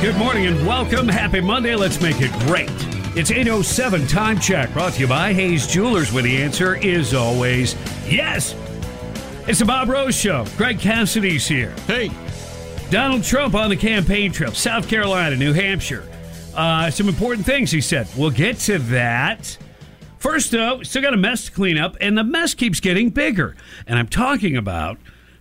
Good morning and welcome. Happy Monday. Let's make it great. It's 807 Time Check brought to you by Hayes Jewelers, where the answer is always yes. It's the Bob Rose Show. Greg Cassidy's here. Hey. Donald Trump on the campaign trip, South Carolina, New Hampshire. Uh, some important things he said. We'll get to that. First, though, still got a mess to clean up, and the mess keeps getting bigger. And I'm talking about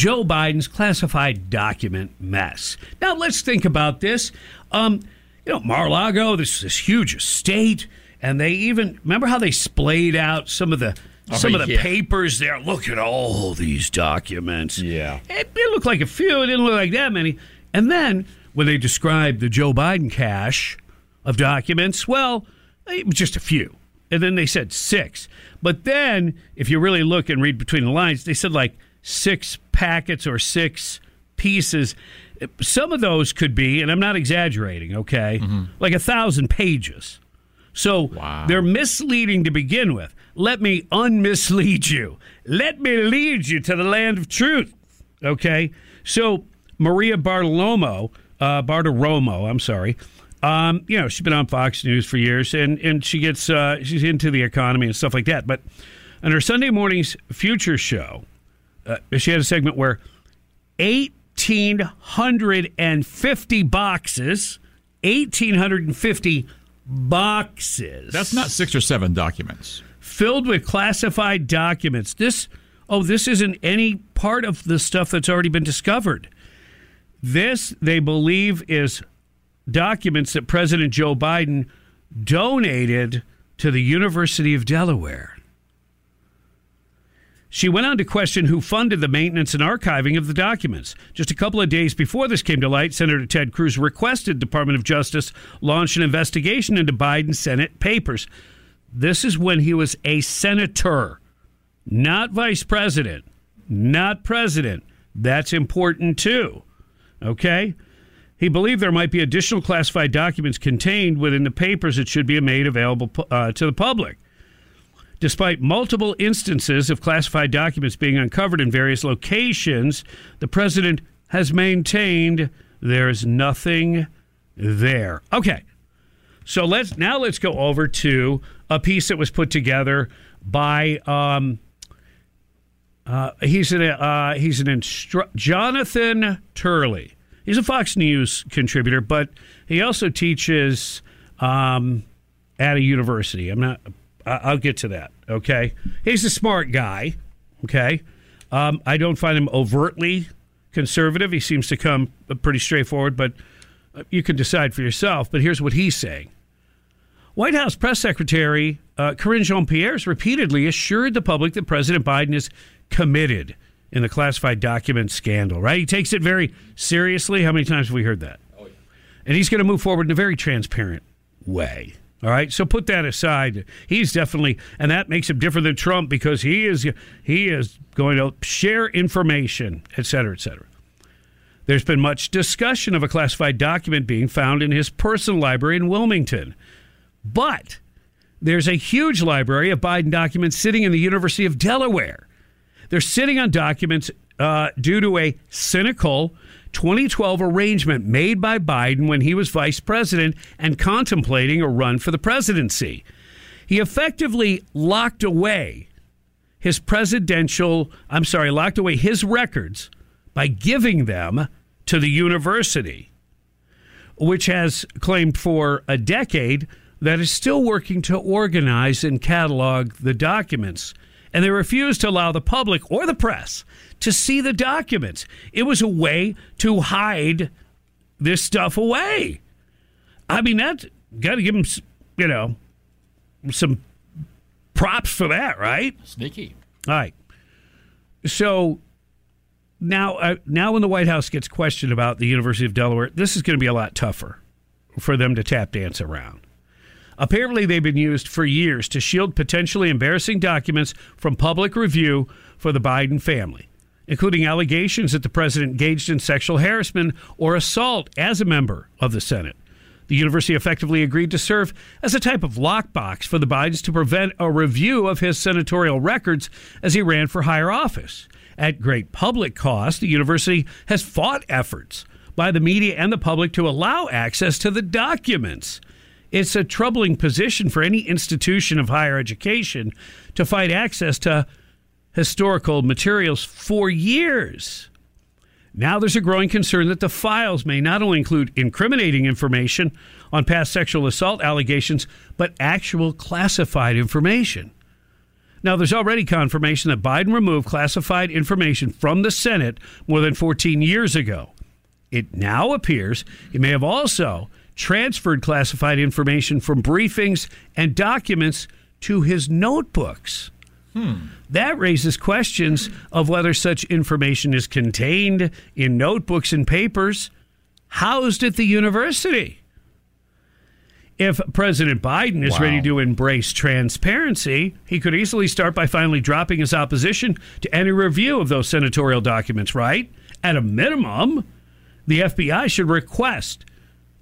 Joe Biden's classified document mess. Now, let's think about this. Um, you know, Mar-a-Lago, this this huge estate, and they even remember how they splayed out some of the Oh, some of the yeah. papers there. Look at all these documents. Yeah. It, it looked like a few. It didn't look like that many. And then when they described the Joe Biden cache of documents, well, it was just a few. And then they said six. But then, if you really look and read between the lines, they said like six packets or six pieces. Some of those could be, and I'm not exaggerating, okay, like a thousand pages. So Wow. they're misleading to begin with. Let me unmislead you. Let me lead you to the land of truth. Okay? So Maria Bartolomo, uh, Bartiromo, I'm sorry. Um, you know, she's been on Fox News for years, and and she gets uh, she's into the economy and stuff like that. But on her Sunday Morning Futures show, uh, she had a segment where eighteen hundred and fifty boxes, eighteen hundred and fifty boxes. That's not six or seven documents. filled with classified documents. This, oh, this isn't any part of the stuff that's already been discovered. This, they believe, is documents that President Joe Biden donated to the University of Delaware. She went on to question who funded the maintenance and archiving of the documents. Just a couple of days before this came to light, Senator Ted Cruz requested Department of Justice launch an investigation into Biden Senate papers. This is when he was a senator, not vice president, not president. That's important too. Okay? He believed there might be additional classified documents contained within the papers that should be made available uh, to the public. Despite multiple instances of classified documents being uncovered in various locations, the president has maintained there's nothing there. Okay. So let's now let's go over to a piece that was put together by um, uh, he's an uh, he's an instru- Jonathan Turley. He's a Fox News contributor, but he also teaches um, at a university. I'm not. I'll get to that. Okay, he's a smart guy. Okay, um, I don't find him overtly conservative. He seems to come pretty straightforward, but uh, you can decide for yourself. But here's what he's saying. White House Press Secretary uh, Karine Jean Pierre has repeatedly assured the public that President Biden is committed in the classified document scandal, right? He takes it very seriously. How many times have we heard that? Oh, yeah. And he's going to move forward in a very transparent way. All right, so put that aside. He's definitely, and that makes him different than Trump because he is he is going to share information, et cetera, et cetera. There's been much discussion of a classified document being found in his personal library in Wilmington. But there's a huge library of Biden documents sitting in the University of Delaware. They're sitting on documents uh, due to a cynical 2012 arrangement made by Biden when he was vice president and contemplating a run for the presidency. He effectively locked away his presidential, I'm sorry, locked away his records by giving them to the university, which has claimed for a decade that is still working to organize and catalog the documents. And they refused to allow the public or the press to see the documents. It was a way to hide this stuff away. I mean, that got to give them, you know, some props for that, right? Sneaky. All right. So now, uh, now when the White House gets questioned about the University of Delaware, this is going to be a lot tougher for them to tap dance around. Apparently, they've been used for years to shield potentially embarrassing documents from public review for the Biden family, including allegations that the president engaged in sexual harassment or assault as a member of the Senate. The university effectively agreed to serve as a type of lockbox for the Bidens to prevent a review of his senatorial records as he ran for higher office. At great public cost, the university has fought efforts by the media and the public to allow access to the documents. It's a troubling position for any institution of higher education to fight access to historical materials for years. Now there's a growing concern that the files may not only include incriminating information on past sexual assault allegations, but actual classified information. Now, there's already confirmation that Biden removed classified information from the Senate more than 14 years ago. It now appears he may have also transferred classified information from briefings and documents to his notebooks. Hmm. That raises questions of whether such information is contained in notebooks and papers housed at the university. If President Biden is wow. ready to embrace transparency, he could easily start by finally dropping his opposition to any review of those senatorial documents, right? At a minimum, the FBI should request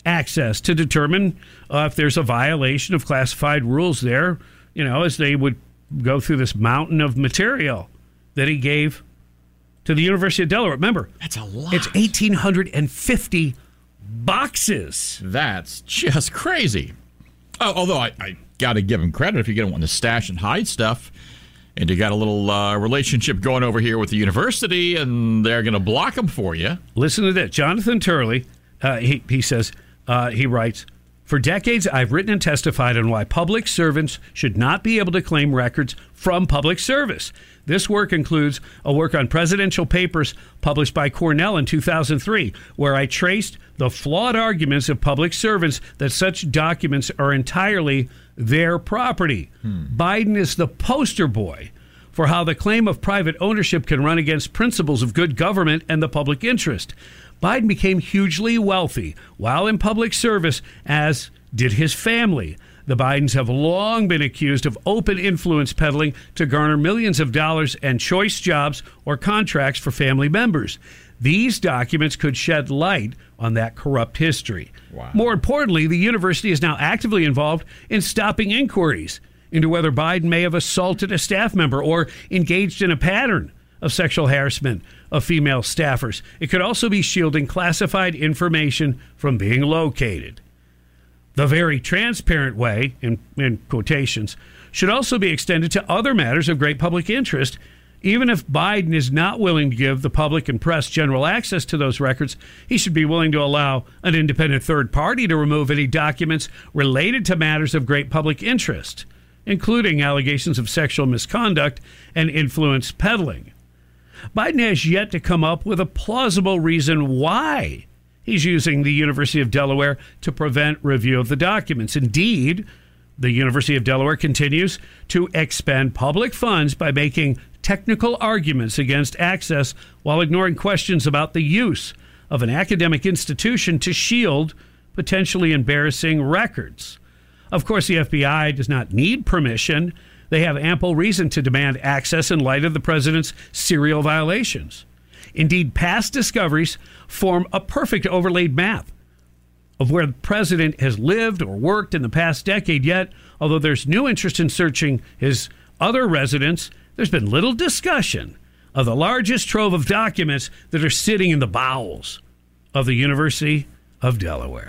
access to determine uh, if there's a violation of classified rules there, you know, as they would go through this mountain of material that he gave to the University of Delaware. Remember, that's a lot. It's 1,850 boxes. That's just crazy. Oh, although I, I got to give him credit if you don't want to stash and hide stuff. And you got a little uh, relationship going over here with the university, and they're going to block them for you. Listen to this. Jonathan Turley, uh, he, he says, uh, he writes, for decades, I've written and testified on why public servants should not be able to claim records from public service. This work includes a work on presidential papers published by Cornell in 2003, where I traced the flawed arguments of public servants that such documents are entirely their property. Hmm. Biden is the poster boy for how the claim of private ownership can run against principles of good government and the public interest. Biden became hugely wealthy while in public service, as did his family. The Bidens have long been accused of open influence peddling to garner millions of dollars and choice jobs or contracts for family members. These documents could shed light on that corrupt history. Wow. More importantly, the university is now actively involved in stopping inquiries into whether Biden may have assaulted a staff member or engaged in a pattern of sexual harassment of female staffers. It could also be shielding classified information from being located. The very transparent way, in, in quotations, should also be extended to other matters of great public interest. Even if Biden is not willing to give the public and press general access to those records, he should be willing to allow an independent third party to remove any documents related to matters of great public interest, including allegations of sexual misconduct and influence peddling. Biden has yet to come up with a plausible reason why he's using the University of Delaware to prevent review of the documents. Indeed, the University of Delaware continues to expend public funds by making technical arguments against access while ignoring questions about the use of an academic institution to shield potentially embarrassing records. Of course, the FBI does not need permission they have ample reason to demand access in light of the president's serial violations. Indeed, past discoveries form a perfect overlaid map of where the president has lived or worked in the past decade. Yet, although there's new interest in searching his other residence, there's been little discussion of the largest trove of documents that are sitting in the bowels of the University of Delaware.